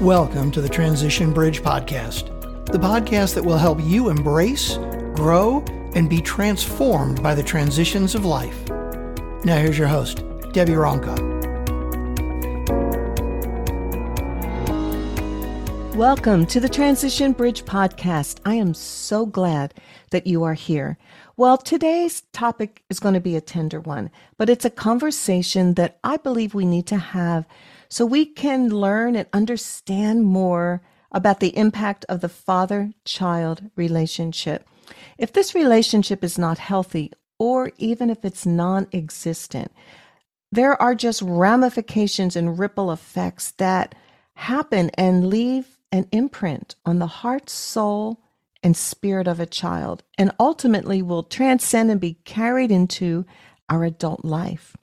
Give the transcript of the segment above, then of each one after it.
Welcome to the Transition Bridge Podcast, the podcast that will help you embrace, grow, and be transformed by the transitions of life. Now, here's your host, Debi Ronca. Welcome to the Transition Bridge Podcast. I am so glad that you are here. Well, today's topic is going to be a tender one, but it's a conversation that I believe we need to have so we can learn and understand more about the impact of the father child relationship. If this relationship is not healthy, or even if it's non existent, there are just ramifications and ripple effects that happen and leave an imprint on the heart, soul, and spirit of a child, and ultimately will transcend and be carried into our adult life.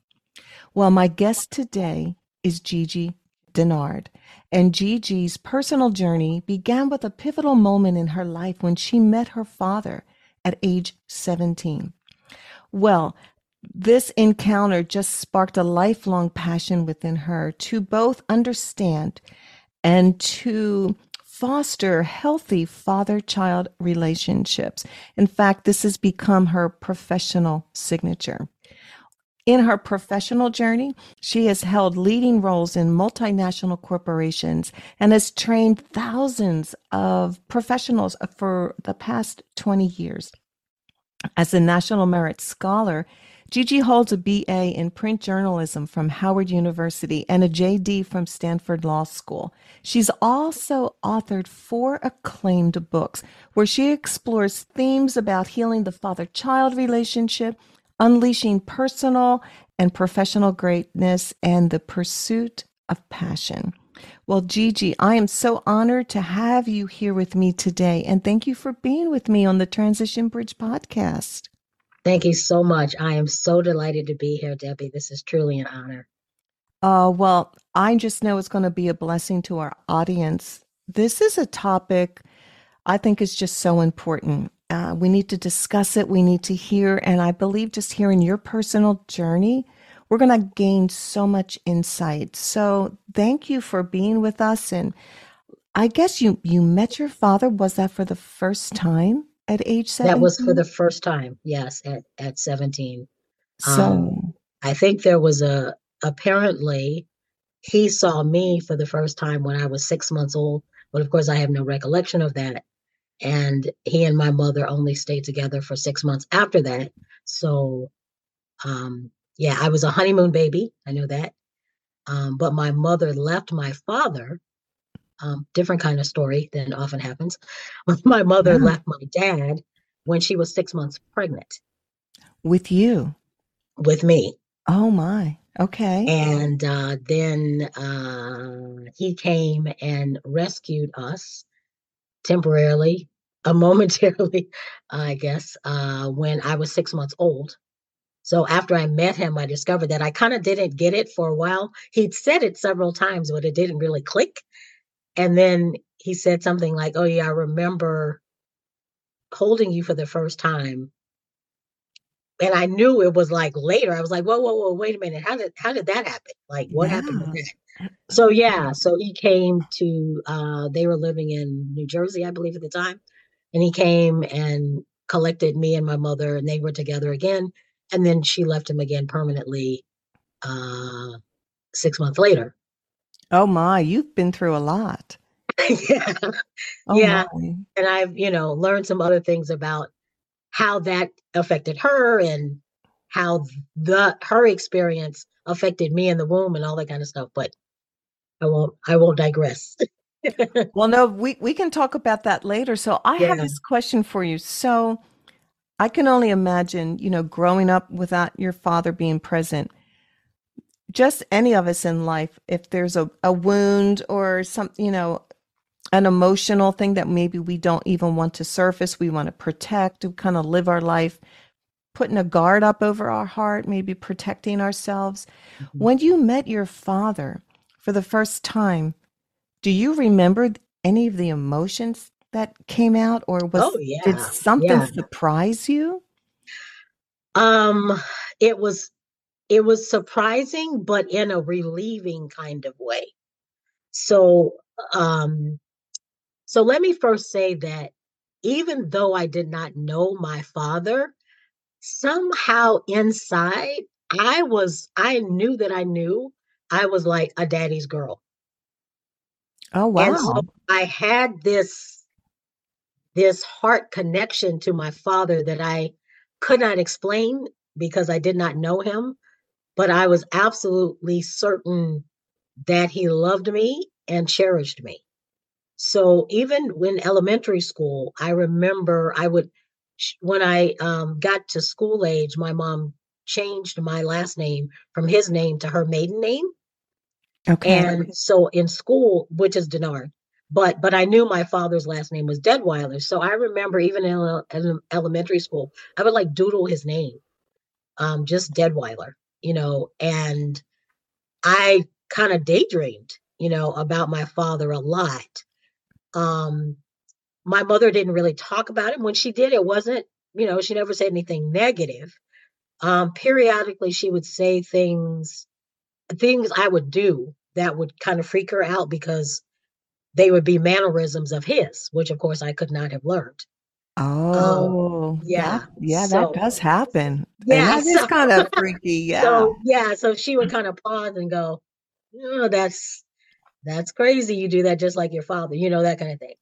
Well, my guest today is Giji Dennard. And Giji's personal journey began with a pivotal moment in her life when she met her father at age 17. Well, this encounter just sparked a lifelong passion within her to both understand and to foster healthy father child relationships. In fact, this has become her professional signature. In her professional journey, she has held leading roles in multinational corporations and has trained thousands of professionals for the past 20 years. As a National Merit Scholar, Giji holds a BA in print journalism from Howard University and a JD from Stanford Law School. She's also authored four acclaimed books where she explores themes about healing the father child relationship, unleashing personal and professional greatness, and the pursuit of passion. Well, Giji, I am so honored to have you here with me today, and thank you for being with me on the Transition Bridge podcast. Thank you so much. I am so delighted to be here, Debi. This is truly an honor. Uh, well, I just know it's going to be a blessing to our audience. This is a topic I think is just so important. Uh, we need to discuss it. We need to hear. And I believe just hearing your personal journey, we're going to gain so much insight. So thank you for being with us. And I guess you, you met your father. Was that for the first time at age 17? That was for the first time. Yes. At, at 17. So um, I think there was a, apparently he saw me for the first time when I was six months old. But of course, I have no recollection of that and he and my mother only stayed together for six months after that. So um yeah i was a honeymoon baby i know that. Um but my mother left my father um different kind of story than often happens. My mother left my dad when she was six months pregnant. With you? With me. Oh my okay. And uh then uh he came and rescued us temporarily uh, momentarily, I guess, uh, when I was six months old. So after I met him, I discovered that I kind of didn't get it for a while. He'd said it several times, but it didn't really click. And then he said something like, "Oh yeah, I remember holding you for the first time." And I knew it was like later. I was like, "Whoa, whoa, whoa! Wait a minute! How did how did that happen? Like, what yeah. happened with that?" So yeah, so he came to. uh They were living in New Jersey, I believe, at the time and he came and collected me and my mother, and they were together again. And then she left him again permanently uh, six months later. Oh my, you've been through a lot. yeah. Oh yeah. My. And I've, you know, learned some other things about how that affected her and how the her experience affected me in the womb and all that kind of stuff. But I won't I won't digress. well, no, we, we can talk about that later. So I yeah. have this question for you. So I can only imagine, you know, growing up without your father being present. Just any of us in life, if there's a, a wound or some, you know, an emotional thing that maybe we don't even want to surface, we want to protect, to kind of live our life, putting a guard up over our heart, maybe protecting ourselves. Mm-hmm. When you met your father for the first time, do you remember any of the emotions that came out or was oh, yeah. did something yeah. surprise you? Um it was it was surprising but in a relieving kind of way. So um, so let me first say that even though I did not know my father, somehow inside I was I knew that I knew I was like a daddy's girl. Oh wow. So I had this this heart connection to my father that I could not explain because I did not know him, but I was absolutely certain that he loved me and cherished me. So even when elementary school, I remember I would when I um, got to school age, my mom changed my last name from his name to her maiden name. Okay. And so in school, which is Dennard, but but I knew my father's last name was Deadweiler. So I remember even in, in elementary school, I would like doodle his name, um, just Deadweiler, you know, and I kind of daydreamed, you know, about my father a lot. Um, my mother didn't really talk about him. When she did, it wasn't, you know, she never said anything negative. Um, periodically, she would say things, things I would do that would kind of freak her out because they would be mannerisms of his, which of course I could not have learned. Oh, um, yeah, that, yeah, so, that does happen. Yeah, and that so, is kind of freaky. Yeah. So yeah, so she would kind of pause and go, "Oh, that's that's crazy. You do that just like your father, you know, that kind of thing."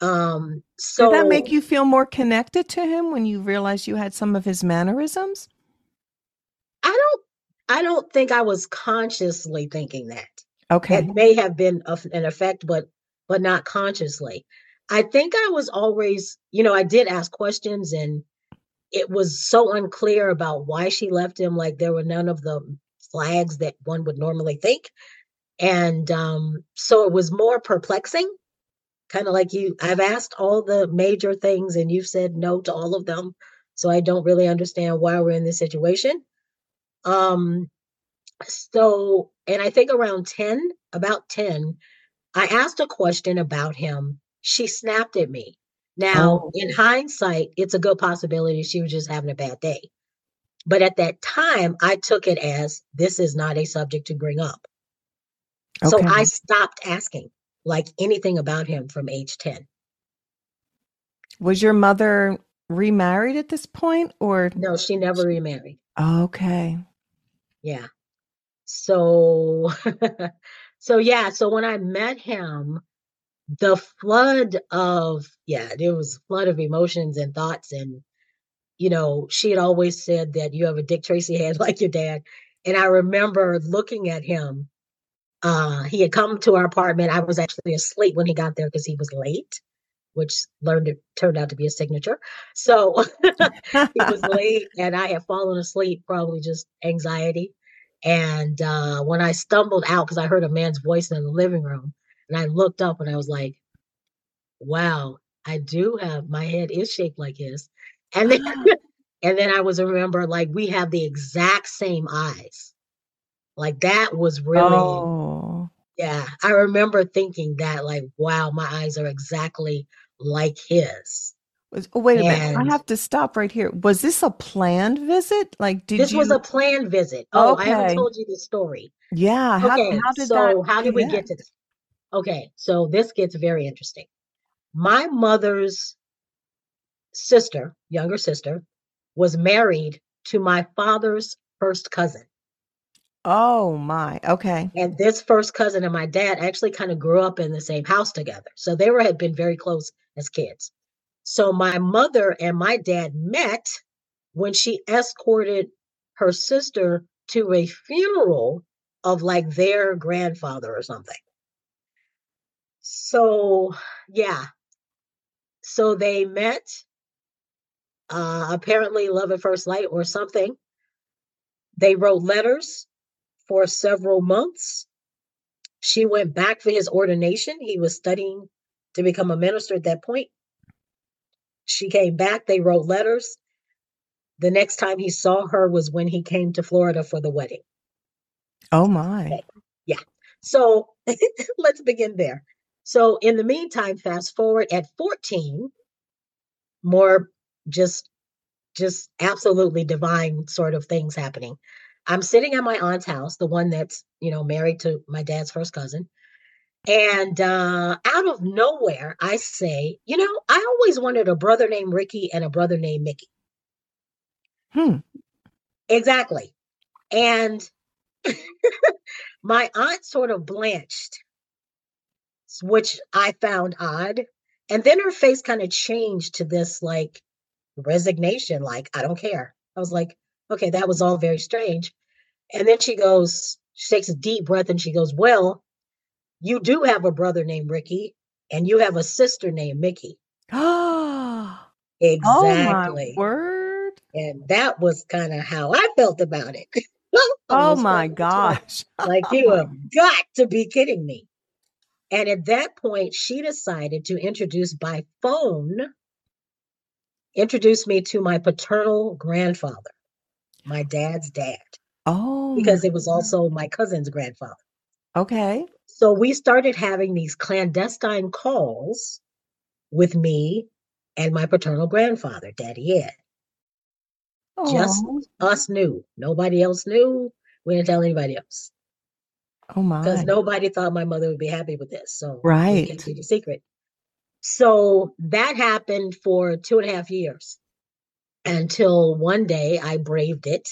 Um, so did that make you feel more connected to him when you realized you had some of his mannerisms? I don't. I don't think I was consciously thinking that. Okay. It may have been an effect, but but not consciously. I think I was always, you know, I did ask questions and it was so unclear about why she left him. Like there were none of the flags that one would normally think. And um, so it was more perplexing kind of like you i've asked all the major things and you've said no to all of them so i don't really understand why we're in this situation um so and i think around 10 about 10 i asked a question about him she snapped at me now oh. in hindsight it's a good possibility she was just having a bad day but at that time i took it as this is not a subject to bring up okay. so i stopped asking like anything about him from age 10. Was your mother remarried at this point or No, she never remarried. Okay. Yeah. So so yeah, so when I met him, the flood of yeah, there was flood of emotions and thoughts and you know, she had always said that you have a Dick Tracy head like your dad. And I remember looking at him uh, he had come to our apartment. I was actually asleep when he got there because he was late, which learned it turned out to be a signature. So it was late, and I had fallen asleep, probably just anxiety. And uh, when I stumbled out, because I heard a man's voice in the living room, and I looked up and I was like, "Wow, I do have my head is shaped like his." And then, and then I was remember like we have the exact same eyes. Like that was really, oh. yeah. I remember thinking that, like, wow, my eyes are exactly like his. Oh, wait a and minute. I have to stop right here. Was this a planned visit? Like, did this you... was a planned visit? Oh, okay. I haven't told you the story. Yeah. How, okay. How did so that... how did we get to this? Okay. So this gets very interesting. My mother's sister, younger sister, was married to my father's first cousin. Oh my. Okay. And this first cousin and my dad actually kind of grew up in the same house together. So they were had been very close as kids. So my mother and my dad met when she escorted her sister to a funeral of like their grandfather or something. So, yeah. So they met uh apparently love at first light or something. They wrote letters for several months. She went back for his ordination. He was studying to become a minister at that point. She came back, they wrote letters. The next time he saw her was when he came to Florida for the wedding. Oh my. Yeah. So let's begin there. So in the meantime, fast forward at 14, more just just absolutely divine sort of things happening. I'm sitting at my aunt's house, the one that's, you know, married to my dad's first cousin. And uh, out of nowhere, I say, you know, I always wanted a brother named Ricky and a brother named Mickey. Hmm. Exactly. And my aunt sort of blanched, which I found odd. And then her face kind of changed to this like resignation, like, I don't care. I was like, okay, that was all very strange. And then she goes, she takes a deep breath and she goes, Well, you do have a brother named Ricky and you have a sister named Mickey. Oh, exactly. Oh, word. And that was kind of how I felt about it. oh, my gosh. like, you have got to be kidding me. And at that point, she decided to introduce by phone, introduce me to my paternal grandfather, my dad's dad. Oh, because it was also my cousin's grandfather. Okay. So we started having these clandestine calls with me and my paternal grandfather, Daddy Ed. Aww. Just us knew. Nobody else knew. We didn't tell anybody else. Oh my! Because nobody thought my mother would be happy with this. So right, keep the secret. So that happened for two and a half years until one day I braved it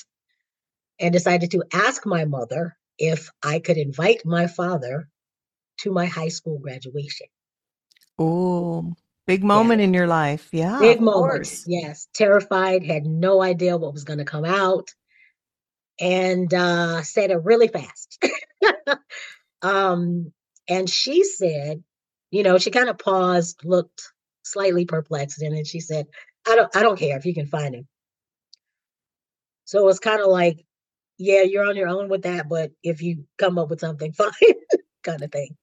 and decided to ask my mother if I could invite my father to my high school graduation. Oh, big moment yeah. in your life. Yeah. Big moment. Yes. Terrified, had no idea what was going to come out, and uh, said it really fast. um, and she said, you know, she kind of paused, looked slightly perplexed, and then she said, I don't I don't care if you can find him. So it was kind of like, yeah, you're on your own with that, but if you come up with something, fine, kind of thing.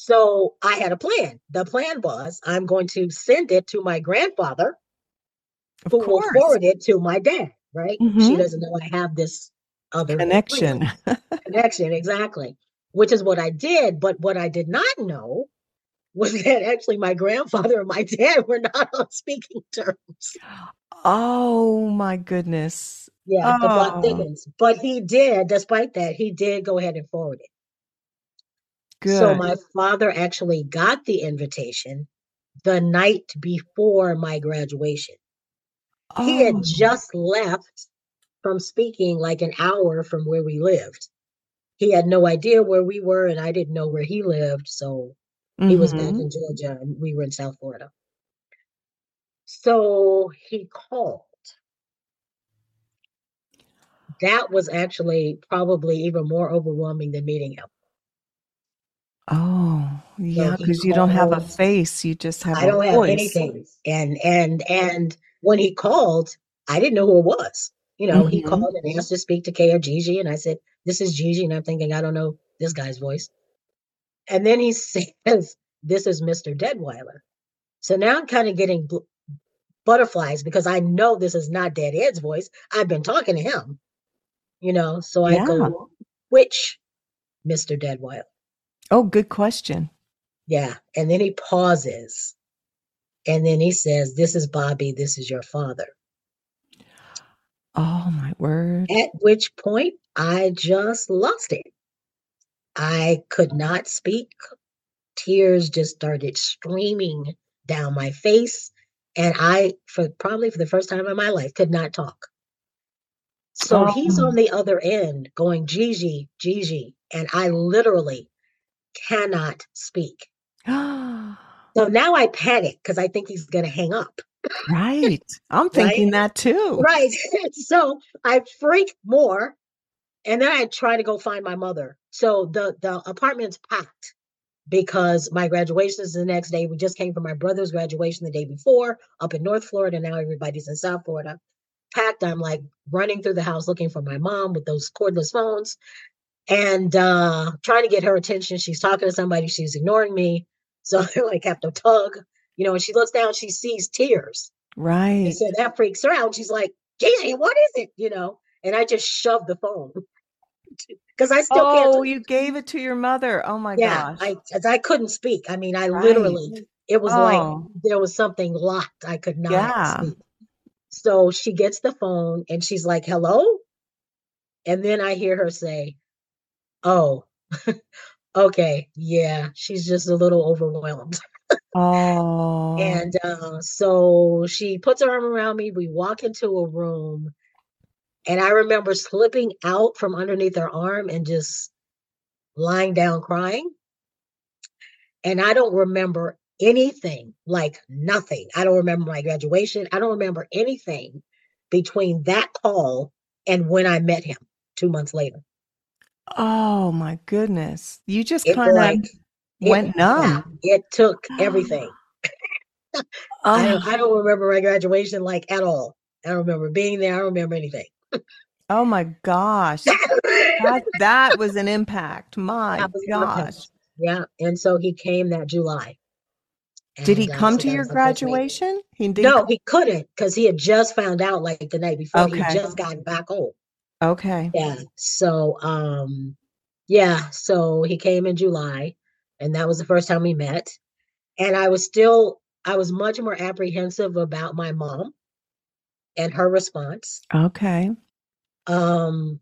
So I had a plan. The plan was I'm going to send it to my grandfather, of who course. will forward it to my dad, right? Mhm. She doesn't know I have this other. Connection. Connection, exactly. Which is what I did. But what I did not know was that actually my grandfather and my dad were not on speaking terms. oh my goodness. Yeah, the plot Oh, thickens. But he did, despite that, he did go ahead and forward it. So my father actually got the invitation the night before my graduation. He had Oh, just left from speaking like an hour from where we lived. He had no idea where we were, and I didn't know where he lived. So he was back mhm. in Georgia, and we were in South Florida. So he called. That was actually probably even more overwhelming than meeting him. Oh, yeah, he because you don't have a face, you just have I a don't have voice. anything. And and and when he called, I didn't know who it was. You know, he Mhm. called and asked to speak to Kay or Giji, and I said, "This is Giji," and I'm thinking, I don't know this guy's voice. And then he says, "This is Mr. Deadweiler." So now I'm kind of getting bl- butterflies because I know this is not Dad Ed's voice. I've been talking to him, you know. So I Yeah. go, "Which Mr. Deadweiler?" Oh, good question. Yeah, and then he pauses, and then he says, "This is Bobby. This is your father." Oh my word. At which point I just lost it. I could not speak. Tears just started streaming down my face. And I, for probably for the first time in my life, could not talk. So he's Oh, on the other end going, Giji, Giji. And I literally cannot speak. So now I panic because I think he's going to hang up. right. I'm Right? thinking that too. Right. so I freak more. And then I try to go find my mother. So the the apartment's packed because my graduation is the next day. We just came from my brother's graduation the day before up in North Florida. Now everybody's in South Florida. Packed. I'm like running through the house looking for my mom with those cordless phones and uh trying to get her attention. She's talking to somebody, she's ignoring me. So I like have to tug, you know, and she looks down, she sees tears. And Right. so that freaks her out. She's like, Giji, what is it? You know, and I just shoved the phone because I still can't. Oh, you gave it to your mother. Oh my Yeah, gosh. I I couldn't speak. I mean, I Right. literally, it was like Oh, there was something locked. I could not yeah. speak. So she gets the phone and she's like, hello? And then I hear her say, oh, Okay, yeah, she's just a little overwhelmed. Oh. And uh, so she puts her arm around me. We walk into a room, and I remember slipping out from underneath her arm and just lying down crying. And I don't remember anything, like nothing. I don't remember my graduation. I don't remember anything between that call and when I met him two months later. Oh my goodness. You just kind of like went it numb. it took everything. I Oh, don't I don't remember my graduation like at all. I don't remember being there. I don't remember anything. oh my gosh. That that was an impact. My That was an gosh. impact. Yeah. And so he came that July. Did he And uh, come so to your was the first meeting. graduation? He didn't. No, he couldn't because he had just found out like the night before. He just gotten back home. Okay. Yeah. So um yeah, so he came in July and that was the first time we met. And I was still I was much more apprehensive about my mom and her response. Okay. Um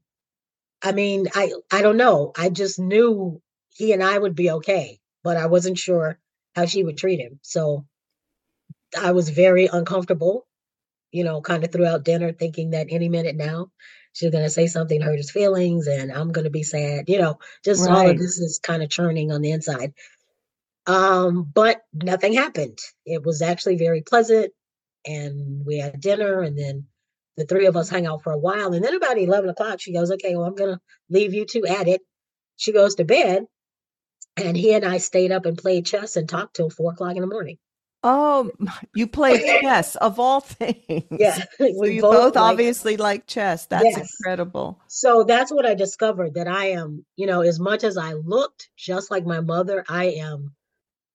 I mean, I I don't know. I just knew he and I would be okay, but I wasn't sure how she would treat him. So I was very uncomfortable, you know, kind of throughout dinner thinking that any minute now she's going to say something hurt his feelings and I'm going to be sad. You know, just all of this is kind of churning on the inside. Um, but nothing happened. It was actually very pleasant and we had dinner and then the three of us hung out for a while. And then about 11 o'clock, she goes, okay, well, I'm going to leave you two at it. She goes to bed and he and I stayed up and played chess and talked till four o'clock in the morning. Oh, you play chess of all things. Yeah. So you both both like obviously like chess. That's Yes. incredible. So that's what I discovered that I am, you know, as much as I looked just like my mother, I am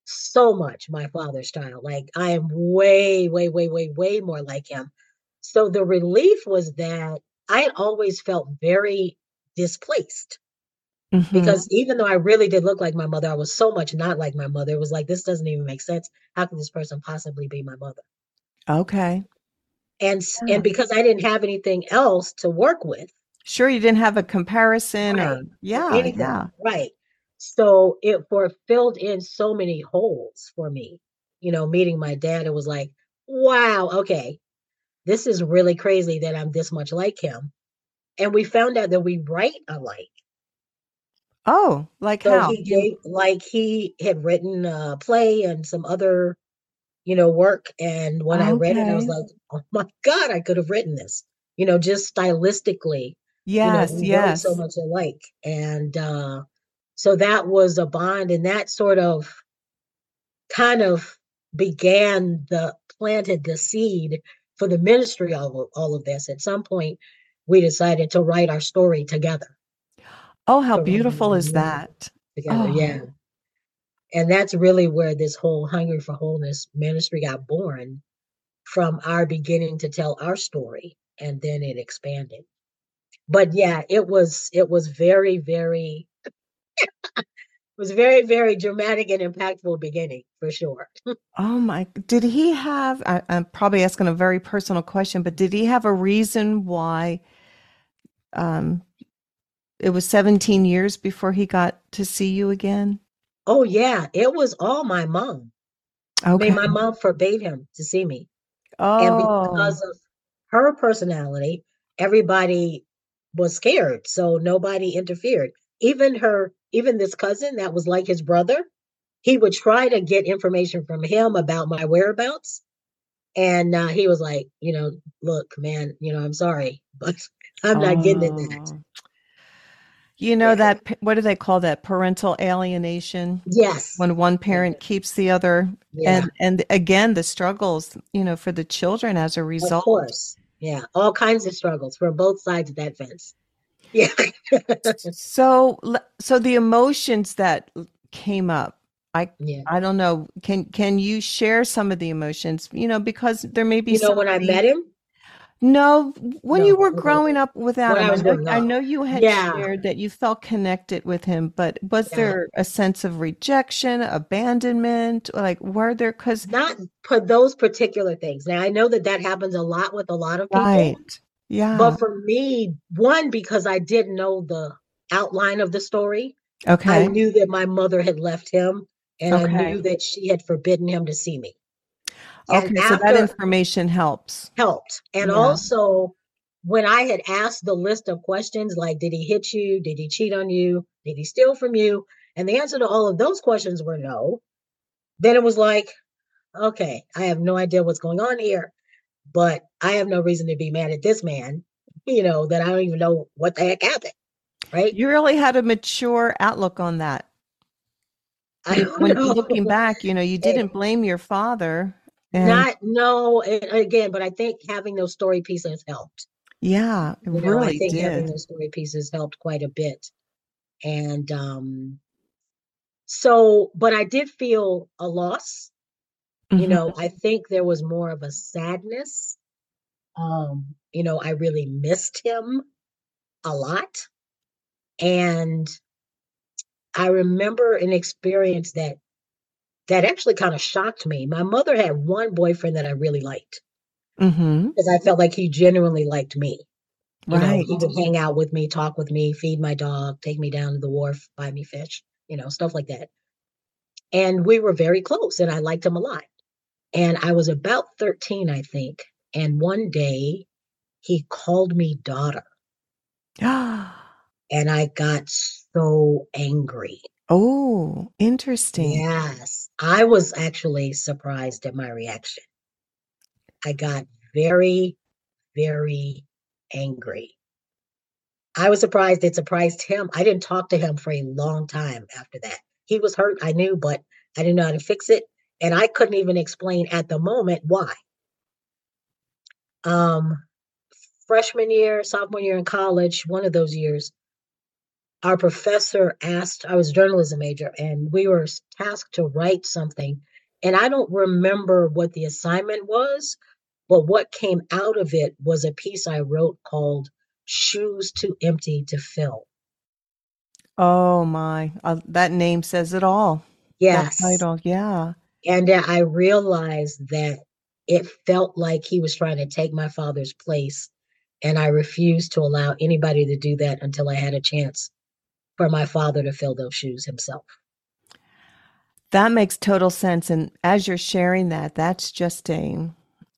so much my father's child. Like I am way, way, way, way, way more like him. So the relief was that I had always felt very displaced Mhm. because even though I really did look like my mother, I was so much not like my mother. It was like, this doesn't even make sense. How could this person possibly be my mother? Okay. And Yeah. and because I didn't have anything else to work with, Sure, you didn't have a comparison or Right. yeah, anything. yeah. Right. So it for filled in so many holes for me. You know, meeting my dad, it was like, wow, okay, this is really crazy that I'm this much like him. And we found out that we write alike. Oh, like So how? he like he had written a play and some other, you know, work. And when I read it, I was like, oh my God, I could have written this. You know, just stylistically, you know, Yes, we yes. so much alike. And uh so that was a bond and that sort of kind of began the planted the seed for the ministry of all of this. At some point, we decided to write our story together. Oh, how beautiful is that? together. Yeah. Oh, And that's really where this whole Hungry for Wholeness ministry got born from our beginning to tell our story. And then it expanded. But yeah, it was it was very, very it was very, very dramatic and impactful beginning for sure. oh my, did he have, I, I'm probably asking a very personal question, but did he have a reason why um it was 17 years before he got to see you again? Oh yeah, it was all my mom. I Okay. mean, my mom forbade him to see me. Oh. And Oh, because of her personality, everybody was scared. So nobody interfered. Even her, even this cousin that was like his brother, he would try to get information from him about my whereabouts. And uh, he was like, you know, look, man, you know, I'm sorry, but I'm not getting in that. You know that, what do they call that? Parental alienation? Yes. When one parent keeps the other, Yeah. and and again, the struggles, you know, for the children as a result. Of course. Yeah. All kinds of struggles for both sides of that fence. Yeah. So, so the emotions that came up, I yeah. I don't know. Can can you share some of the emotions? You know, because there may be You know, when I met him, No, when you were growing up without him, I know, I know you had Yeah. shared that you felt connected with him, but was Yeah. there a sense of rejection, abandonment? Like, were there? Because not for those particular things. Now I know that that happens a lot with a lot of people, right, yeah, but for me, one because I didn't know the outline of the story, Okay. I knew that my mother had left him and I knew that she had forbidden him to see me. Okay, And so that information helps. helped. And Yeah. also when I had asked the list of questions like did he hit you? Did he cheat on you? Did he steal from you? And the answer to all of those questions were no. Then it was like, okay, I have no idea what's going on here, but I have no reason to be mad at this man, you know, that I don't even know what the heck happened. Right? You really had a mature outlook on that. I When know. looking back, you know, you didn't blame your father. And Not no, again, but I think having those story pieces helped. yeah, it You know, I really think having those story pieces helped quite a bit. And um so, but I did feel a loss. You Mhm. know, I think there was more of a sadness. Um, you know, I really missed him a lot. And I remember an experience that that actually kind of shocked me. My mother had one boyfriend that I really liked mm-hmm. because I felt like he genuinely liked me. You know, Right. he would hang out with me, talk with me, feed my dog, take me down to the wharf, buy me fish, you know, stuff like that. And we were very close and I liked him a lot. And I was about 13, I think. And one day he called me daughter and I got so angry. Oh, interesting. Yes, I was actually surprised at my reaction. I got very, very angry. I was surprised it surprised him. I didn't talk to him for a long time after that. He was hurt, I knew, but I didn't know how to fix it. And I couldn't even explain at the moment why. Um, freshman year, sophomore year in college, one of those years, our professor asked, I was a journalism major, and we were tasked to write something. And I don't remember what the assignment was, but what came out of it was a piece I wrote called Shoes Too Empty to Fill. Oh my, uh, that name says it all. That Yes. title, yeah. And then I realized that it felt like he was trying to take my father's place. And I refused to allow anybody to do that until I had a chance for my father to fill those shoes himself. That makes total sense. And as you're sharing that, that's just a,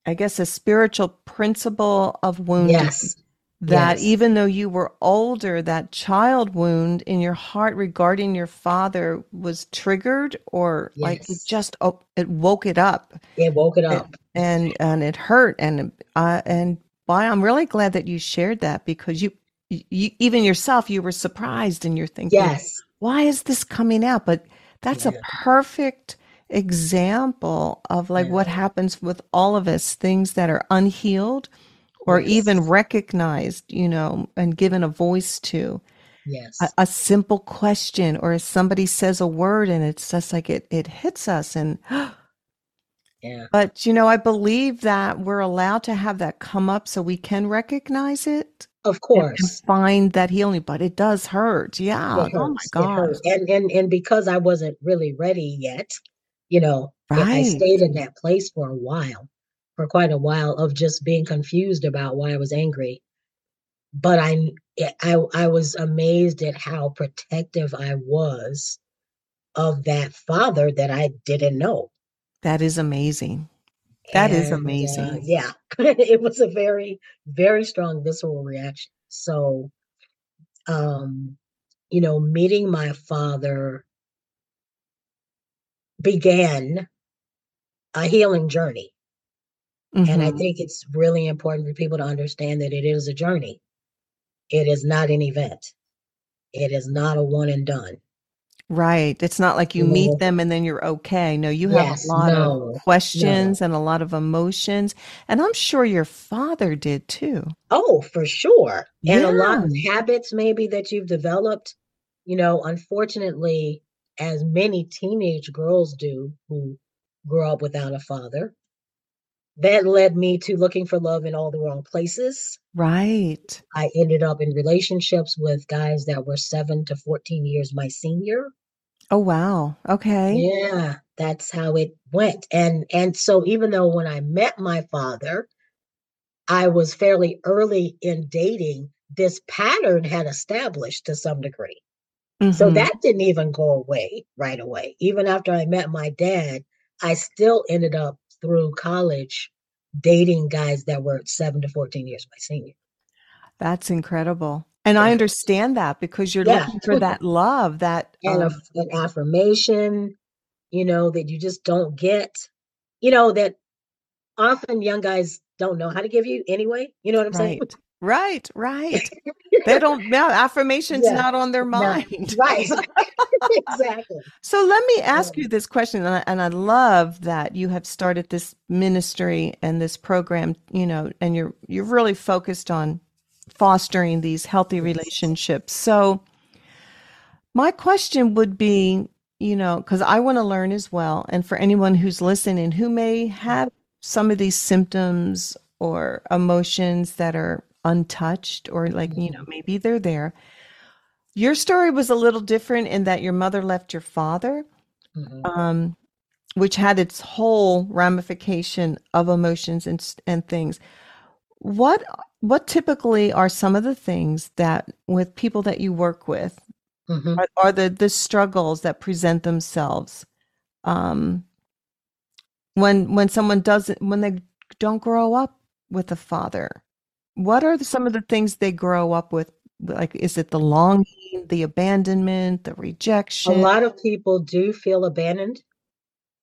I guess, a spiritual principle of wounding. Yes. That Yes. even though you were older, that child wound in your heart regarding your father was triggered, or like it just op- it woke it up, It woke it up. and, and it hurt. And uh, and boy, I'm really glad that you shared that because you, you even yourself you were surprised and you're thinking, Yes. why is this coming out? But that's a Yeah. perfect example of like what happens with all of us, things that are unhealed or even recognized, you know, and given a voice to. Yes. A, a simple question or if somebody says a word and it's just like it it hits us and Yeah. but you know, I believe that we're allowed to have that come up so we can recognize it Of course. find that healing, but it does hurt. Yeah. Oh my hurts. It gosh. hurts. And and and because I wasn't really ready yet, you know, I I stayed in that place for a while, for quite a while of just being confused about why I was angry. But I eh, I I was amazed at how protective I was of that father that I didn't know. That is amazing. That is And uh, amazing. yeah, it was a very, very strong visceral reaction. So, um, you know, meeting my father began a healing journey. And I hmm think it's really important for people to understand that it is a journey. It is not an event. It is not a one and done. Right. It's not like you meet them and then you're okay. No, you have a yes, lot of no, no. questions and a lot of emotions. And I'm sure your father did too. Oh, for sure. And a lot of habits maybe that you've developed, you know, unfortunately, as many teenage girls do who grow up without a father, that led me to looking for love in all the wrong places. Right. I ended up in relationships with guys that were 7 to 14 years my senior. Oh, wow. Okay. Yeah, that's how it went. And and so even though when I met my father, I was fairly early in dating, this pattern had established to some degree. So mm-hmm. that didn't even go away right away. Even after I met my dad, I still ended up through college dating guys that were seven to 14 years my senior. That's incredible. And I understand that because you're Yeah. looking for that love, that and um, a, an affirmation, you know, that you just don't get, you know, that often young guys don't know how to give you anyway. You know what I'm saying? right, right, right. They don't. Yeah, affirmation's Yeah. not on their mind. right. exactly. So let me ask Yeah. you this question, and I, and I love that you have started this ministry and this program, you know, and you're you're really focused on fostering these healthy relationships. So my question would be, you know, because I want to learn as well, and for anyone who's listening who may have some of these symptoms or emotions that are untouched or like, you know, maybe they're there. Your story was a little different in that your mother left your father, Mhm. um, which had its whole ramification of emotions and and things. What what typically are some of the things that with people that you work with Mhm. are, are the the struggles that present themselves um, when when someone doesn't when they don't grow up with a father? What are the, some of the things they grow up with? Like, is it the longing, the abandonment, the rejection? A lot of people do feel abandoned.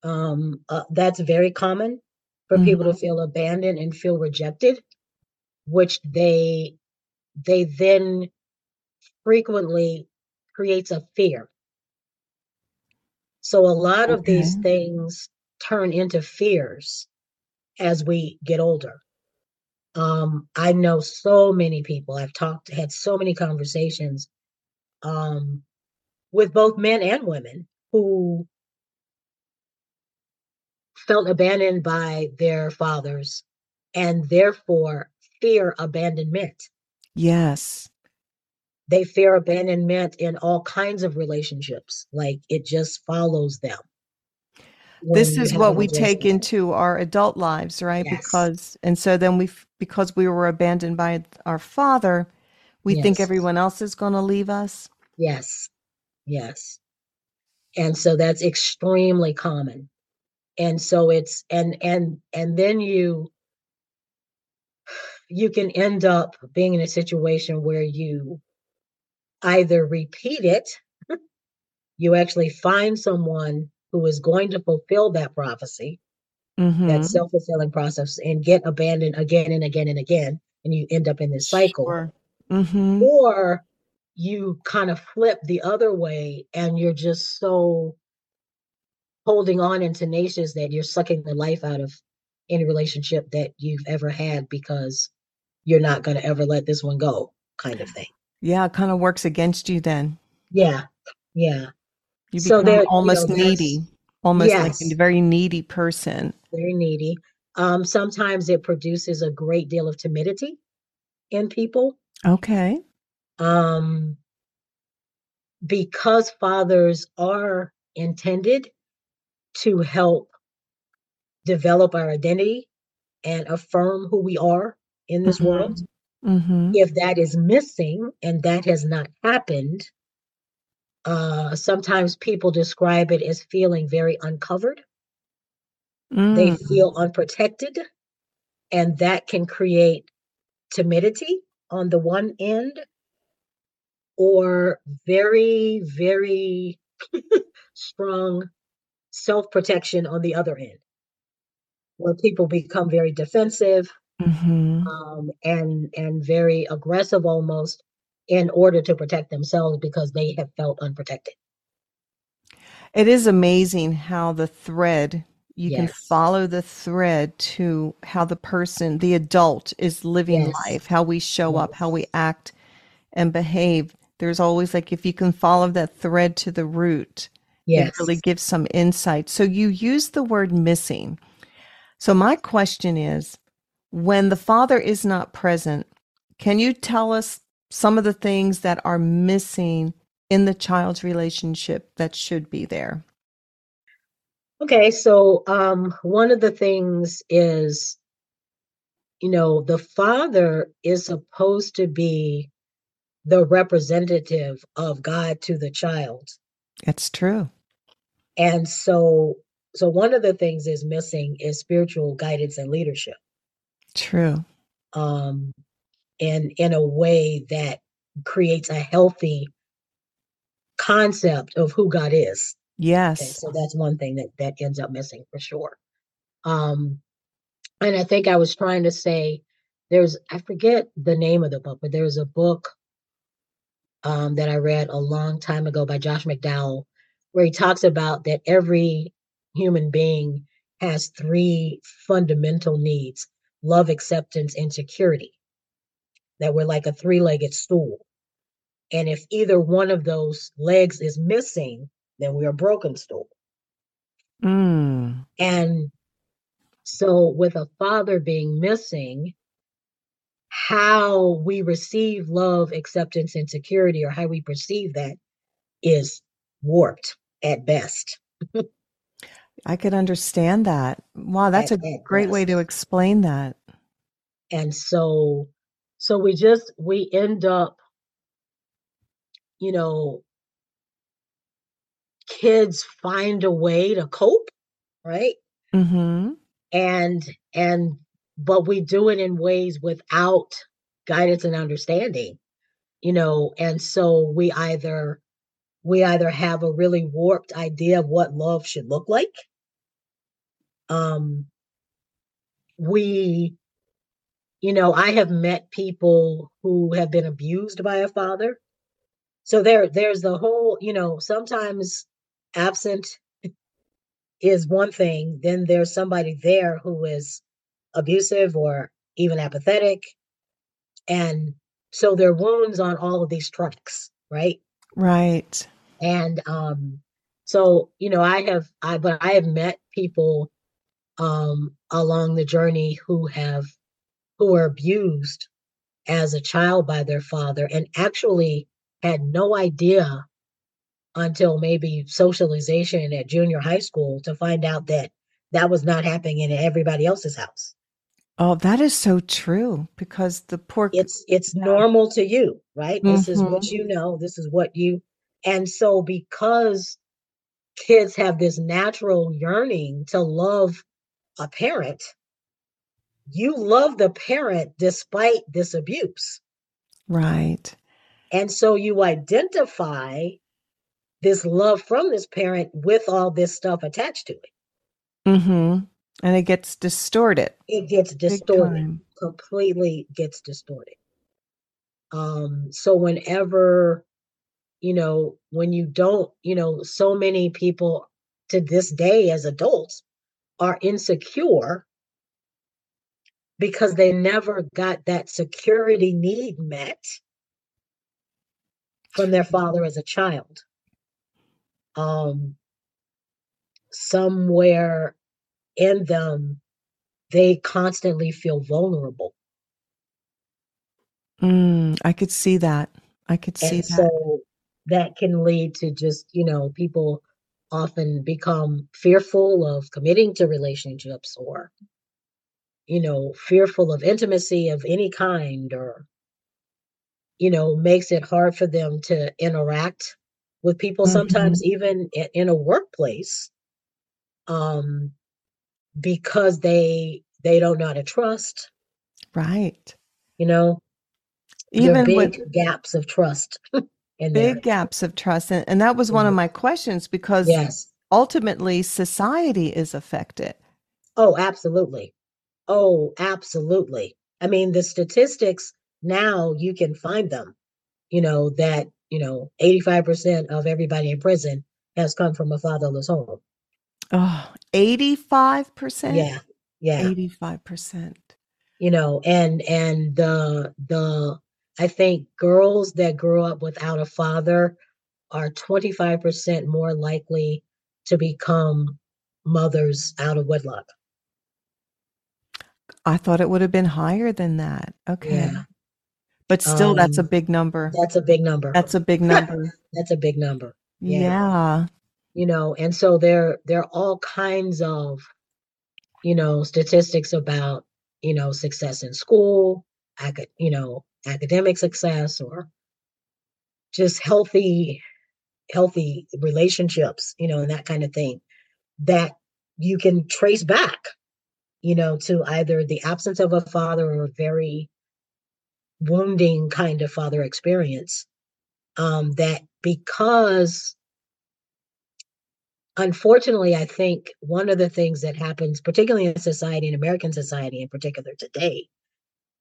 Um, uh, that's very common for Mhm. people to feel abandoned and feel rejected, which they they then frequently creates a fear. So a lot of these things turn into fears as we get older. Um, I know so many people. I've talked, had so many conversations um, with both men and women who felt abandoned by their fathers and therefore fear abandonment. Yes. They fear abandonment in all kinds of relationships. Like it just follows them. This is what we take into our adult lives, right? Yes. Because, and so then we, because we were abandoned by our father, we think everyone else is going to leave us. Yes. Yes. And so that's extremely common. And so it's and and and then you you can end up being in a situation where you either repeat it, you actually find someone who is going to fulfill that prophecy, Mm-hmm. that self-fulfilling process, and get abandoned again and again and again, and you end up in this cycle. Sure. Mm-hmm. Or you kind of flip the other way and you're just so holding on and tenacious that you're sucking the life out of any relationship that you've ever had because you're not going to ever let this one go kind of thing Yeah, it kind of works against you then. yeah yeah You So become there- you know, almost needy, almost like a very needy person. very needy um sometimes it produces a great deal of timidity in people Okay. um because fathers are intended to help develop our identity and affirm who we are in this Mhm. world Mm-hmm. if that is missing and that has not happened uh sometimes people describe it as feeling very uncovered they Mm. feel unprotected and that can create timidity on the one end or very very strong self-protection on the other end where people become very defensive Mm-hmm. um, and and very aggressive almost in order to protect themselves because they have felt unprotected. It is amazing how the thread, you can follow the thread to how the person, the adult, is living Yes. life, how we show up, how we act and behave. There's always like, if you can follow that thread to the root, Yes. it really gives some insight. So you use the word missing. So my question is when the father is not present, can you tell us some of the things that are missing in the child's relationship that should be there? Okay, so um, one of the things is, you know, the father is supposed to be the representative of God to the child. It's true. And so so one of the things is missing is spiritual guidance and leadership. True. Um in in a way that creates a healthy concept of who God is. Yes. Okay, so that's one thing that that ends up missing for sure. Um and I think I was trying to say there's I forget the name of the book, but there's a book um, that I read a long time ago by Josh McDowell, where he talks about that every human being has three fundamental needs love, acceptance, and security. That we're like a three legged stool. And if either one of those legs is missing, then we're a broken stool. Mm. And so, with a father being missing, how we receive love, acceptance, and security, or how we perceive that, is warped at best. I could understand that. Wow, that's At- a at great way to explain that. And so, so we just we end up, you know, kids find a way to cope, right? Mm-hmm. and and but we do it in ways without guidance and understanding you know and so we either we either have a really warped idea of what love should look like um we you know i have met people who have been abused by a father. So there there's the whole you know sometimes absent is one thing then there's somebody there who is abusive or even apathetic. And so there are wounds on all of these tracks right? Right. and um so you know i have i but i have met people um along the journey who have who were abused as a child by their father and actually had no idea until maybe socialization at junior high school to find out that that was not happening in everybody else's house Oh, that is so true because the poor it's it's normal to you right this is what Mhm. you know this is what you and so because kids have this natural yearning to love a parent you love the parent despite this abuse right. and so you identify this love from this parent with all this stuff attached to it Mm-hmm. And it gets distorted. it gets distorted completely gets distorted. Um, so whenever, you know, when you don't, you know, so many people to this day as adults are insecure because they never got that security need met from their father as a child. Um, somewhere in them, they constantly feel vulnerable. Mm, I could see that. I could see and that. so that can lead to just you know people often become fearful of committing to relationships or you know fearful of intimacy of any kind or you know makes it hard for them to interact with people sometimes even in a workplace um because they they don't know how to trust. Right. you know Even big with gaps of trust in there big gaps of trust. And, and that was one of Mhm. my questions because yes ultimately society is affected. Oh, absolutely. Oh, absolutely. I mean, the statistics now you can find them, you know, that, you know, 85% of everybody in prison has come from a fatherless home. Oh, 85%? Yeah. Yeah. 85%. You know, and and the the I think girls that grow up without a father are 25% more likely to become mothers out of wedlock. I thought it would have been higher than that. Okay. Yeah. But still, that's a Um, big number. That's a big number. That's a big number. That's a big number. Yeah. yeah. you know and so there there are all kinds of you know statistics about you know success in school acad- you know academic success or just healthy healthy relationships you know and that kind of thing that you can trace back you know to either the absence of a father or a very wounding kind of father experience um that because unfortunately i think one of the things that happens particularly in society in american society in particular today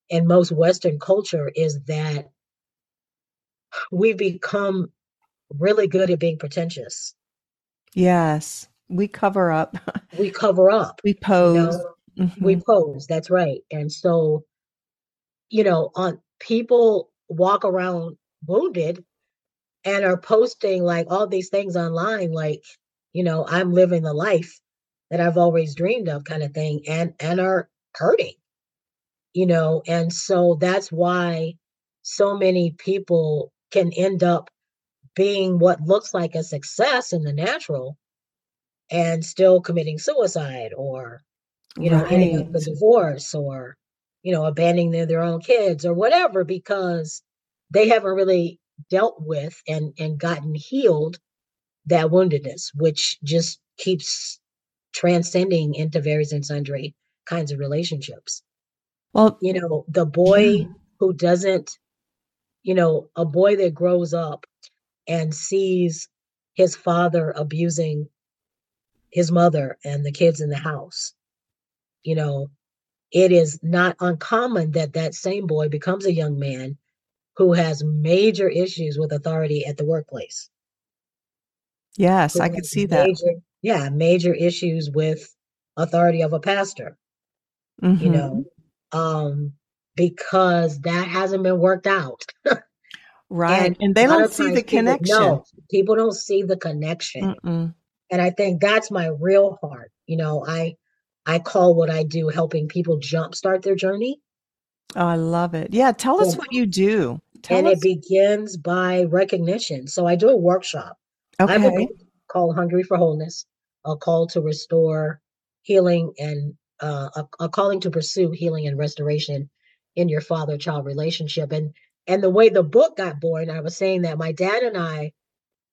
in most western culture is that we've become really good at being pretentious. Yes, we cover up. we cover up. We pose. You know? mm-hmm. We pose. That's right. And so, you know, on people walk around wounded and are posting like all these things online, like, you know, I'm living the life that I've always dreamed of, kind of thing, and and are hurting, you know, and so that's why so many people can end up being what looks like a success in the natural and still committing suicide or you know right. ending up a divorce or you know abandoning their, their own kids or whatever because they haven't really dealt with and and gotten healed that woundedness which just keeps transcending into various and sundry kinds of relationships well you know the boy yeah. who doesn't you know a boy that grows up and sees his father abusing his mother and the kids in the house, you know, it is not uncommon that that same boy becomes a young man who has major issues with authority at the workplace. Yes, I could see major, that. Yeah, major issues with authority of a pastor. Mm-hmm. You know, um, because that hasn't been worked out. Right. And, and they don't see the people, connection. No, people don't see the connection. Mm-mm. And I think that's my real heart. You know, I I call what I do helping people jumpstart their journey. Oh, I love it. Yeah, tell us what you do. Tell and us. it begins by recognition. So I do a workshop. Okay. I have a called Hungry for Wholeness, a call to restore healing and uh, a, a calling to pursue healing and restoration in your father-child relationship. And and the way the book got born, I was saying that my dad and I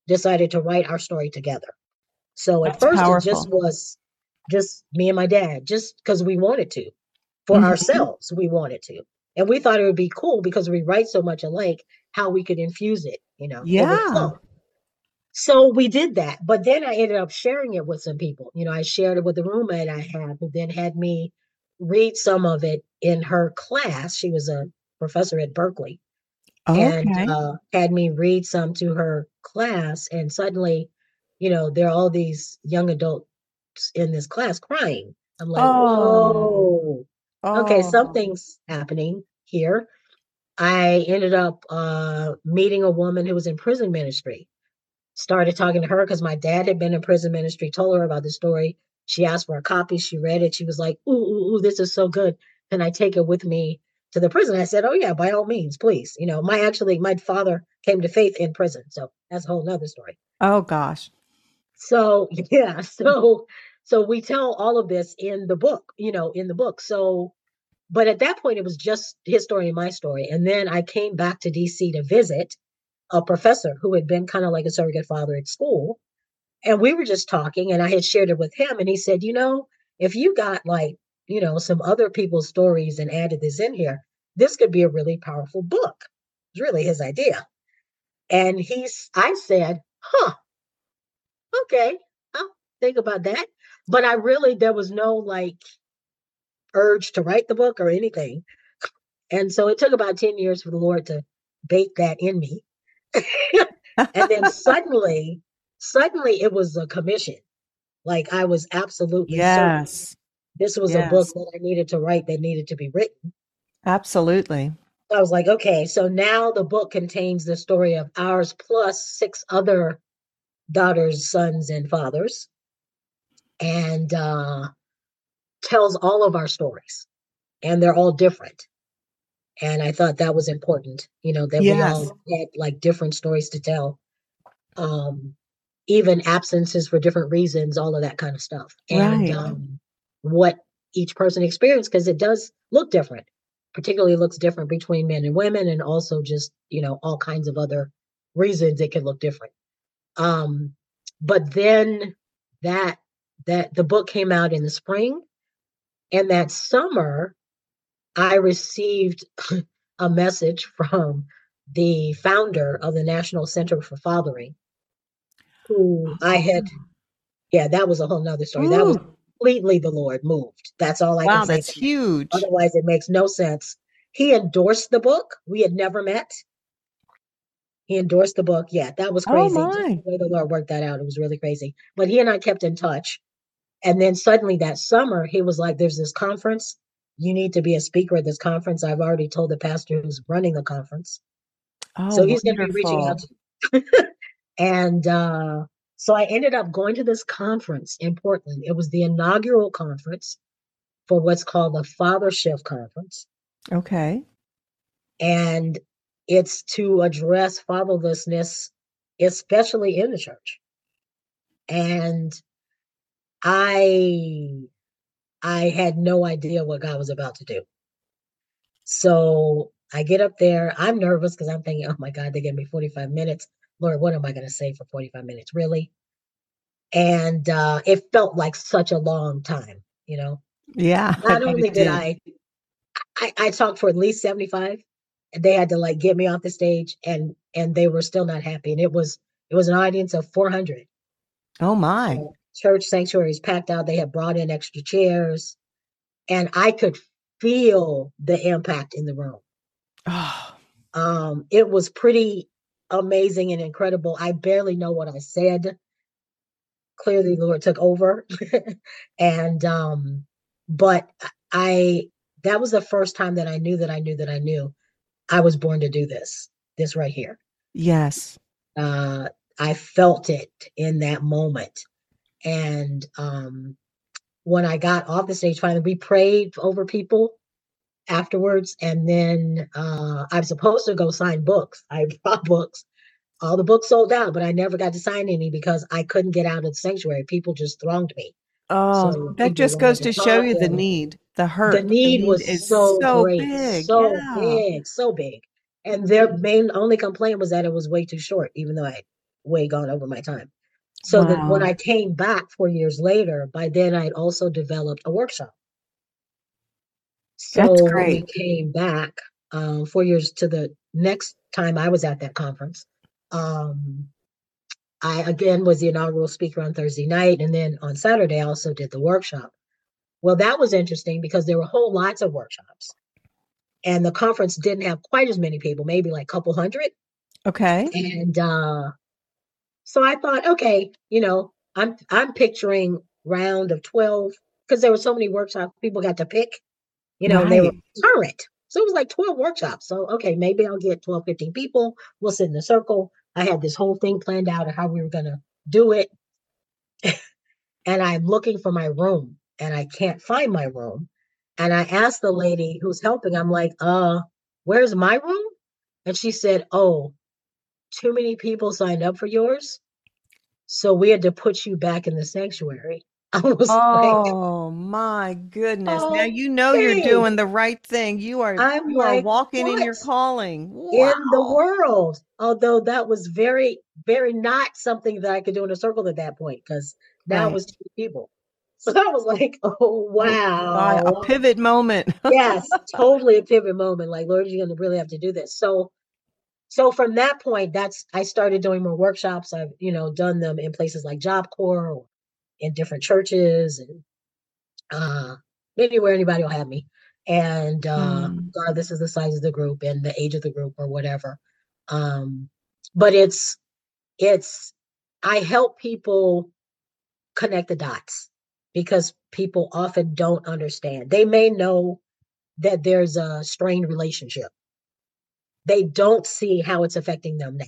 decided to write our story together. So at That's first powerful. it just was just me and my dad, just because we wanted to. For mm-hmm. ourselves, we wanted to. And we thought it would be cool because we write so much alike, how we could infuse it, you know. Yeah. So we did that. But then I ended up sharing it with some people. You know, I shared it with a roommate I had who then had me read some of it in her class. She was a professor at Berkeley and uh, had me read some to her class. And suddenly, you know, there are all these young adults in this class crying. I'm like, oh. whoa, okay, something's happening here. I ended up uh, meeting a woman who was in prison ministry. Started talking to her because my dad had been in prison ministry, told her about the story. She asked for a copy. She read it. She was like, ooh, ooh, ooh, this is so good. Can I take it with me to the prison. I said, Oh yeah, by all means, please. You know, my actually my father came to faith in prison. So that's a whole nother story. Oh gosh. So yeah, so so we tell all of this in the book, you know, in the book. So but at that point it was just his story and my story. And then I came back to DC to visit a professor who had been kind of like a surrogate father at school. And we were just talking and I had shared it with him and he said, you know, if you got like you know, some other people's stories and added this in here, this could be a really powerful book. It's really his idea. And he's, I said, huh, okay, I'll think about that. But I really, there was no like urge to write the book or anything. And so it took about 10 years for the Lord to bake that in me. and then suddenly, suddenly it was a commission. Like I was absolutely yes. Certain this was yes. a book that I needed to write that needed to be written. Absolutely. I was like, okay, so now the book contains the story of ours plus six other daughters, sons, and fathers, and uh, tells all of our stories, and they're all different. And I thought that was important, you know, that yes. we all had like different stories to tell, um, even absences for different reasons, all of that kind of stuff. And right. um, what each person experienced because it does look different particularly looks different between men and women and also just you know all kinds of other reasons it can look different. Um, but then that that the book came out in the spring, and that summer, I received a message from the founder of the National Center for Fathering, who I oh, had. Yeah, that was a whole nother story. Ooh. That was completely the Lord moved. That's all I wow, can say. that's huge. Otherwise, it makes no sense. He endorsed the book. We had never met. He endorsed the book. Yeah, that was oh, crazy. Oh the way the Lord worked that out, it was really crazy. But he and I kept in touch. And then suddenly that summer, he was like, There's this conference. You need to be a speaker at this conference. I've already told the pastor who's running the conference. Oh, so he's going to be reaching out to and uh, so I ended up going to this conference in Portland. It was the inaugural conference for what's called the Father Shift Conference. Okay. And it's to address fatherlessness, especially in the church. And I I had no idea what God was about to do. So I get up there. I'm nervous because I'm thinking, oh my God, they gave me 45 minutes. Lord, what am I going to say for 45 minutes? Really? And uh, it felt like such a long time, you know? Yeah. Not only did, I, I, I talked for at least 75 and they had to like get me off the stage and, and they were still not happy. And it was, it was an audience of 400. Oh my. So church sanctuary is packed out. They had brought in extra chairs and I could feel the impact in the room. Oh. Um, it was pretty amazing and incredible. I barely know what I said. Clearly, the Lord took over. and, um, but I, that was the first time that I knew that I knew that I knew I was born to do this, this right here. Yes. Uh, I felt it in that moment. And um, when I got off the stage, finally, we prayed over people afterwards. And then uh, I'm supposed to go sign books. I bought books. All the books sold out, but I never got to sign any because I couldn't get out of the sanctuary. People just thronged me. Oh, so that just goes to, to show you the need, the hurt. The need, the need was so, so great, big, so yeah. big, so big. And their main only complaint was that it was way too short, even though I way gone over my time. So wow. that when I came back four years later, by then I'd also developed a workshop. So That's great. we came back um, four years to the next time I was at that conference. Um, I again was the inaugural speaker on Thursday night, and then on Saturday I also did the workshop. Well, that was interesting because there were whole lots of workshops, and the conference didn't have quite as many people, maybe like a couple hundred. Okay. And uh, so I thought, okay, you know, I'm I'm picturing round of 12 because there were so many workshops people got to pick, you know, right. they were current. So it was like 12 workshops. So okay, maybe I'll get 12, 15 people. We'll sit in a circle. I had this whole thing planned out of how we were gonna do it. and I'm looking for my room and I can't find my room. And I asked the lady who's helping, I'm like, uh, where's my room? And she said, Oh, too many people signed up for yours. So we had to put you back in the sanctuary. I was oh like, my goodness. Oh, now you know you're doing the right thing. You are I'm you like, are walking in your calling. Wow. In the world. Although that was very, very not something that I could do in a circle at that point, because now right. it was two people. So that was like, oh wow. A pivot moment. yes, totally a pivot moment. Like, Lord, you're gonna really have to do this. So so from that point, that's I started doing more workshops. I've you know done them in places like Job Corps or in different churches and uh, anywhere anybody will have me. And uh, mm. regardless of the size of the group and the age of the group or whatever. Um, but it's it's I help people connect the dots because people often don't understand. They may know that there's a strained relationship they don't see how it's affecting them now.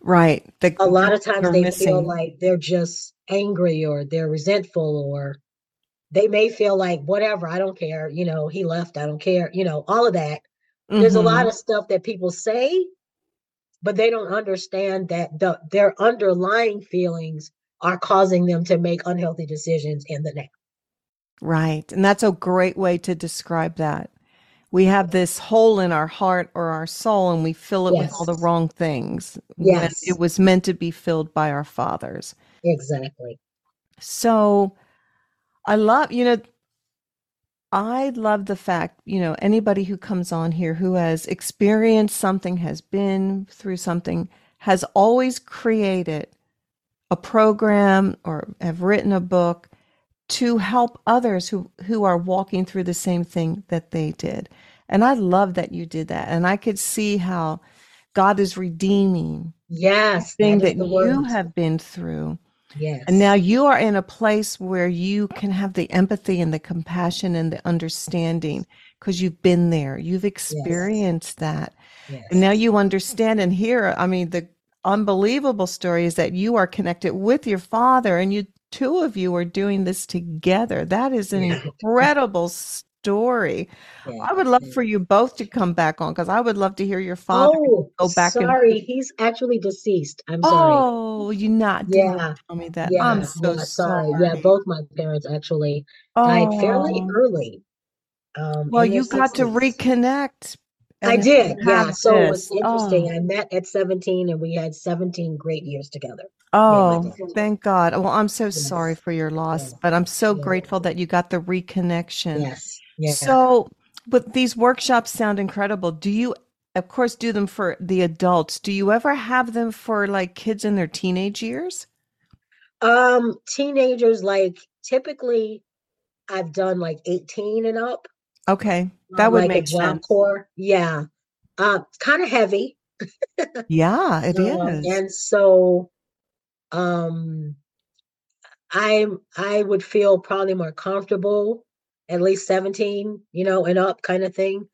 Right. The, a lot of times they missing. feel like they're just angry or they're resentful or they may feel like whatever, I don't care, you know, he left, I don't care, you know, all of that. Mm-hmm. There's a lot mm-hmm. of stuff that people say, but they don't understand that the, their underlying feelings are causing them to make unhealthy decisions in the now. Right. And that's a great way to describe that we have this hole in our heart or our soul and we fill it yes. with all the wrong things. Yes. it was meant to be filled by our fathers. Exactly. So I love, you know, I love the fact, you know, anybody who comes on here who has experienced something, has been through something, has always created a program or have written a book to help others who who are walking through the same thing that they did. And I love that you did that. And I could see how God is redeeming yes thing that, that you have been through. Yes. And now you are in a place where you can have the empathy and the compassion and the understanding because you've been there. You've experienced yes. that. Yes. And now you understand and hear, I mean, the unbelievable story is that you are connected with your father and you two of you are doing this together. That is an incredible story. Yeah, I would love for you both to come back on because I would love to hear your father oh, go back. Sorry, and... he's actually deceased. I'm sorry. Oh, you not yeah. tell me that. Yeah, I'm so yeah, sorry. sorry. Yeah, both my parents actually oh. died fairly early. Um, well, you got 60s. to reconnect I did. Yeah. So it was interesting. Oh. I met at 17 and we had 17 great years together. Oh, thank God. Well, I'm so yes. sorry for your loss, yeah. but I'm so yeah. grateful that you got the reconnection. Yes. Yeah. So, but these workshops sound incredible. Do you, of course, do them for the adults? Do you ever have them for like kids in their teenage years? Um, teenagers, like typically I've done like 18 and up. Okay, that would like make sense. Core. Yeah, uh, kind of heavy. yeah, it um, is. And so, um, I I would feel probably more comfortable at least 17, you know, and up kind of thing.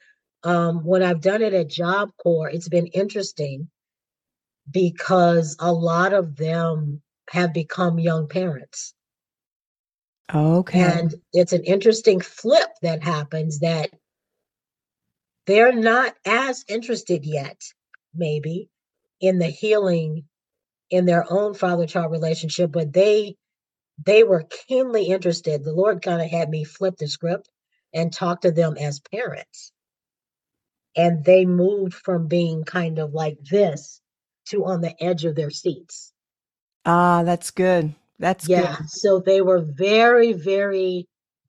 Um, when I've done it at Job Corps, it's been interesting because a lot of them have become young parents. Okay. And it's an interesting flip that happens that they're not as interested yet, maybe, in the healing in their own father-child relationship, but they they were keenly interested. The Lord kind of had me flip the script and talk to them as parents. And they moved from being kind of like this to on the edge of their seats. Ah, that's good. That's yeah. Good. So they were very, very,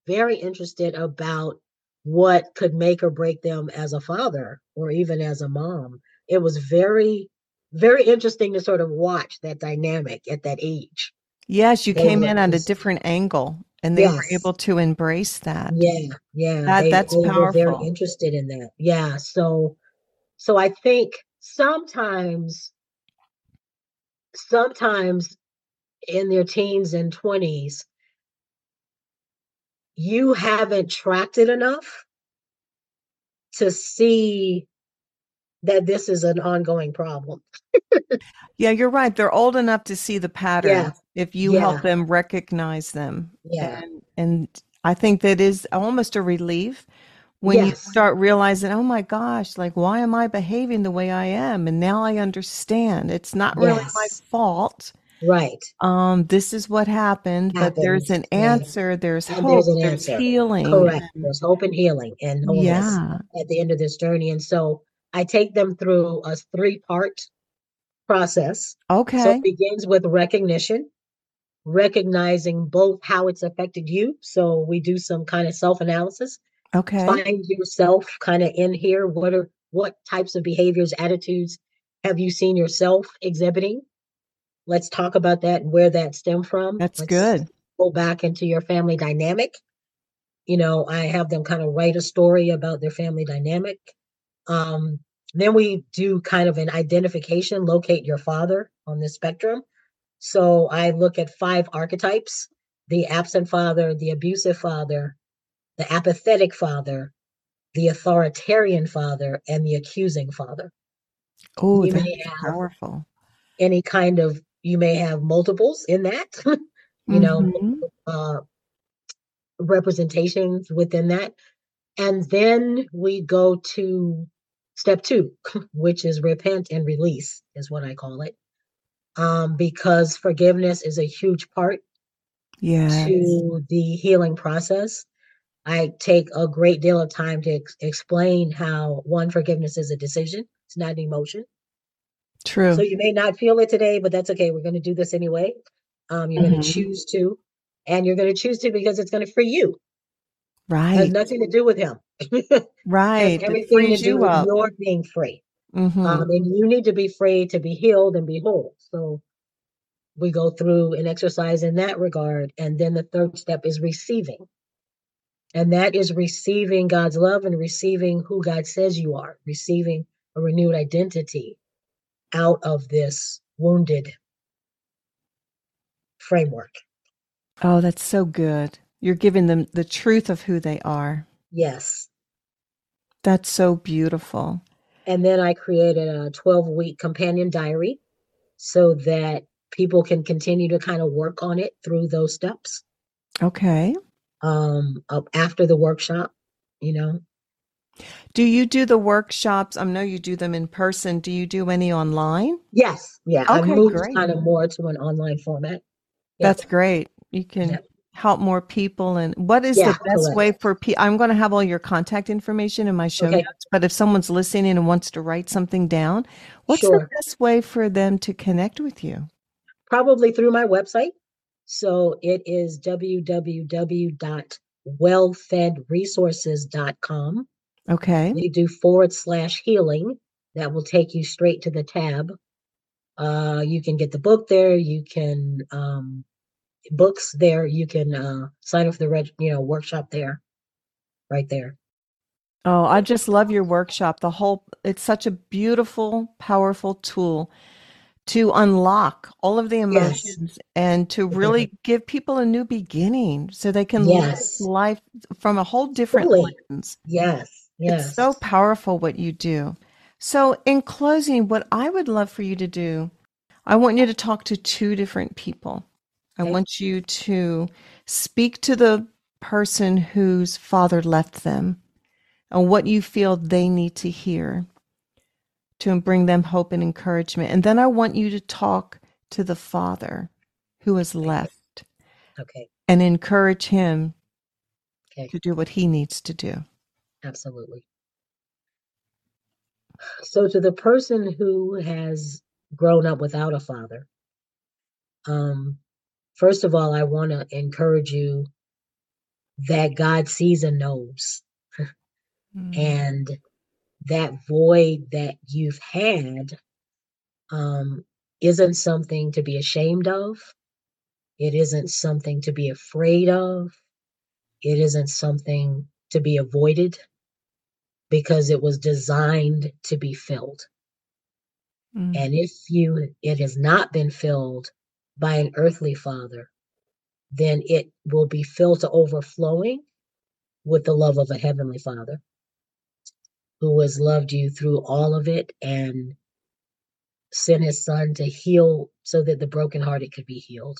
very interested about what could make or break them as a father or even as a mom. It was very, very interesting to sort of watch that dynamic at that age. Yes, you they came in at a different angle and they yes. were able to embrace that. Yeah, yeah. That, they, that's they powerful. Were very interested in that. Yeah. So so I think sometimes sometimes in their teens and 20s, you haven't tracked it enough to see that this is an ongoing problem. yeah, you're right. They're old enough to see the pattern yeah. if you yeah. help them recognize them. Yeah. And, and I think that is almost a relief when yes. you start realizing, oh my gosh, like, why am I behaving the way I am? And now I understand it's not really yes. my fault. Right. Um, this is what happened, happened. but there's an answer, there's and hope, there's, there's healing. Correct. There's hope and healing and yeah. at the end of this journey. And so I take them through a three part process. Okay. So it begins with recognition, recognizing both how it's affected you. So we do some kind of self analysis. Okay. Find yourself kind of in here. What are what types of behaviors, attitudes have you seen yourself exhibiting? Let's talk about that and where that stemmed from. That's Let's good. Go back into your family dynamic. You know, I have them kind of write a story about their family dynamic. Um, then we do kind of an identification, locate your father on the spectrum. So I look at five archetypes the absent father, the abusive father, the apathetic father, the authoritarian father, and the accusing father. Oh, that's powerful. Any kind of you may have multiples in that, you mm-hmm. know, uh, representations within that. And then we go to step two, which is repent and release, is what I call it. Um, because forgiveness is a huge part yes. to the healing process. I take a great deal of time to ex- explain how one forgiveness is a decision, it's not an emotion. True. So you may not feel it today, but that's okay. We're going to do this anyway. Um, you're mm-hmm. going to choose to, and you're going to choose to because it's going to free you. Right. It has nothing to do with him. right. everything to do with up. your being free. Mm-hmm. Um, and you need to be free to be healed and be whole. So we go through an exercise in that regard. And then the third step is receiving. And that is receiving God's love and receiving who God says you are, receiving a renewed identity out of this wounded framework. Oh, that's so good. You're giving them the truth of who they are. Yes. That's so beautiful. And then I created a 12 week companion diary so that people can continue to kind of work on it through those steps. Okay. Um, after the workshop, you know. Do you do the workshops? I know you do them in person. Do you do any online? Yes. Yeah. Okay, I moved great. kind of more to an online format. That's great. You can help more people. And what is yeah, the best correct. way for people? I'm going to have all your contact information in my show okay. notes, but if someone's listening and wants to write something down, what's sure. the best way for them to connect with you? Probably through my website. So it is www.wellfedresources.com. Okay. You do forward slash healing. That will take you straight to the tab. Uh, you can get the book there. You can um, books there. You can uh, sign up for the reg- you know workshop there, right there. Oh, I just love your workshop. The whole it's such a beautiful, powerful tool to unlock all of the emotions yes. and to really mm-hmm. give people a new beginning so they can yes. live life from a whole different lens. Yes. Yes. It's so powerful what you do. So, in closing, what I would love for you to do, I want you to talk to two different people. I want you to speak to the person whose father left them and what you feel they need to hear to bring them hope and encouragement. And then I want you to talk to the father who has left. Okay. And encourage him okay. to do what he needs to do. Absolutely. So, to the person who has grown up without a father, um, First of all, I want to encourage you that God sees and knows. mm. And that void that you've had um, isn't something to be ashamed of. It isn't something to be afraid of. It isn't something to be avoided because it was designed to be filled. Mm. And if you it has not been filled, by an earthly father, then it will be filled to overflowing with the love of a heavenly father who has loved you through all of it and sent his son to heal so that the brokenhearted could be healed.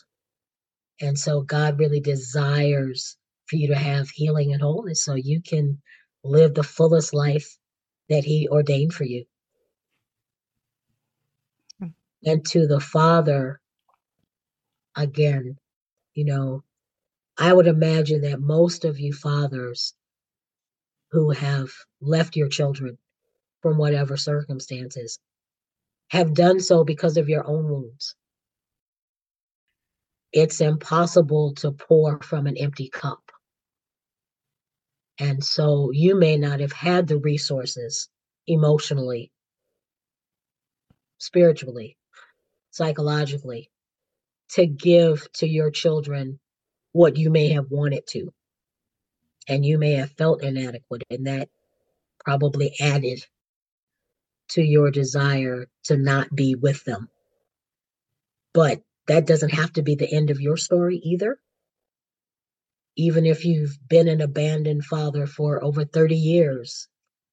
And so God really desires for you to have healing and wholeness so you can live the fullest life that he ordained for you. Hmm. And to the Father again, you know, I would imagine that most of you fathers who have left your children from whatever circumstances have done so because of your own wounds. It's impossible to pour from an empty cup. And so you may not have had the resources emotionally, spiritually, psychologically to give to your children what you may have wanted to. And you may have felt inadequate, and that probably added to your desire to not be with them. But that doesn't have to be the end of your story either. Even if you've been an abandoned father for over 30 years,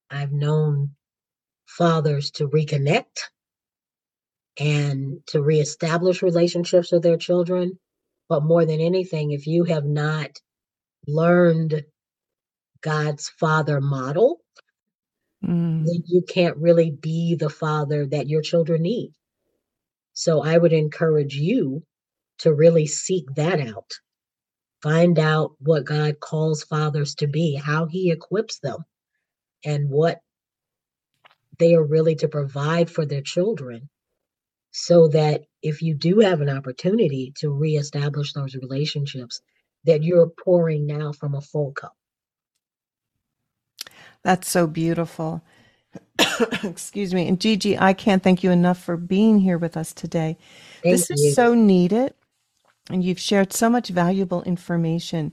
I've known fathers to reconnect and to reestablish relationships with their children. But more than anything, if you have not learned God's father model, mm. then you can't really be the father that your children need. So I would encourage you to really seek that out find out what God calls fathers to be, how He equips them, and what they are really to provide for their children. So that if you do have an opportunity to reestablish those relationships, that you're pouring now from a full cup. That's so beautiful. Excuse me. And Giji, I can't thank you enough for being here with us today. Thank this you. is so needed, and you've shared so much valuable information.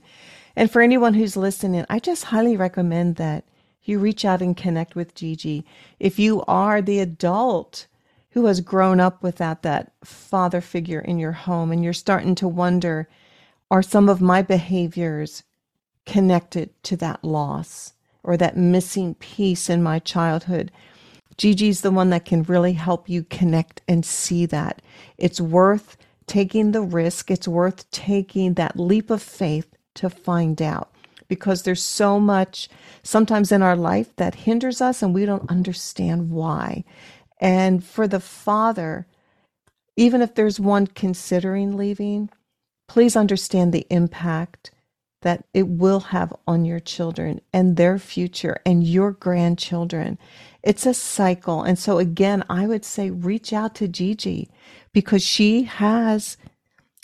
And for anyone who's listening, I just highly recommend that you reach out and connect with Giji. If you are the adult who has grown up without that father figure in your home and you're starting to wonder, are some of my behaviors connected to that loss or that missing piece in my childhood? Giji's the one that can really help you connect and see that. It's worth taking the risk, it's worth taking that leap of faith to find out because there's so much sometimes in our life that hinders us and we don't understand why. And for the father, even if there's one considering leaving, please understand the impact that it will have on your children and their future and your grandchildren. It's a cycle. And so, again, I would say reach out to Giji because she has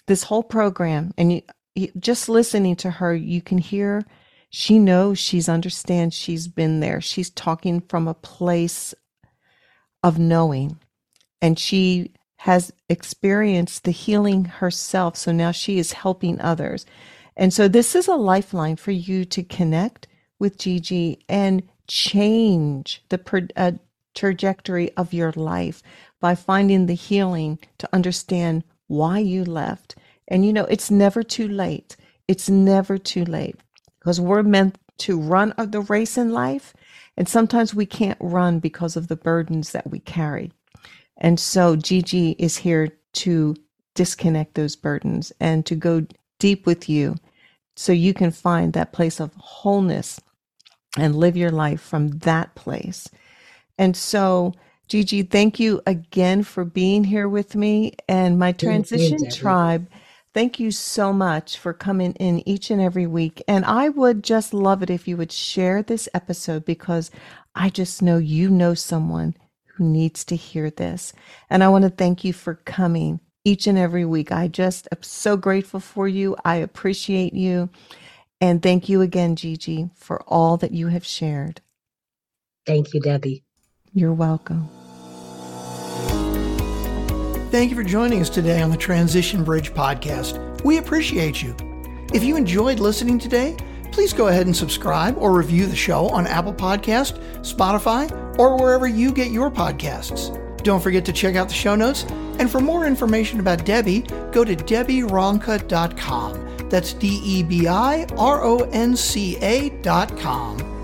this whole program. And you, just listening to her, you can hear she knows she's understands she's been there. She's talking from a place of knowing. And she has experienced the healing herself. So now she is helping others. And so this is a lifeline for you to connect with Giji and change the uh, trajectory of your life by finding the healing to understand why you left. And you know, it's never too late. It's never too late because we're meant to run the race in life. And sometimes we can't run because of the burdens that we carry. And so Giji is here to disconnect those burdens and to go deep with you so you can find that place of wholeness and live your life from that place. And so, Giji, thank you again for being here with me and my transition tribe. Thank you so much for coming in each and every week. And I would just love it if you would share this episode because I just know you know someone who needs to hear this. And I want to thank you for coming each and every week. I just am so grateful for you. I appreciate you. And thank you again, Giji, for all that you have shared. Thank you, Debi. You're welcome. Thank you for joining us today on the Transition Bridge podcast. We appreciate you. If you enjoyed listening today, please go ahead and subscribe or review the show on Apple Podcast, Spotify, or wherever you get your podcasts. Don't forget to check out the show notes. And for more information about Debi, go to debironca.com. That's D E B I R O N C A.com.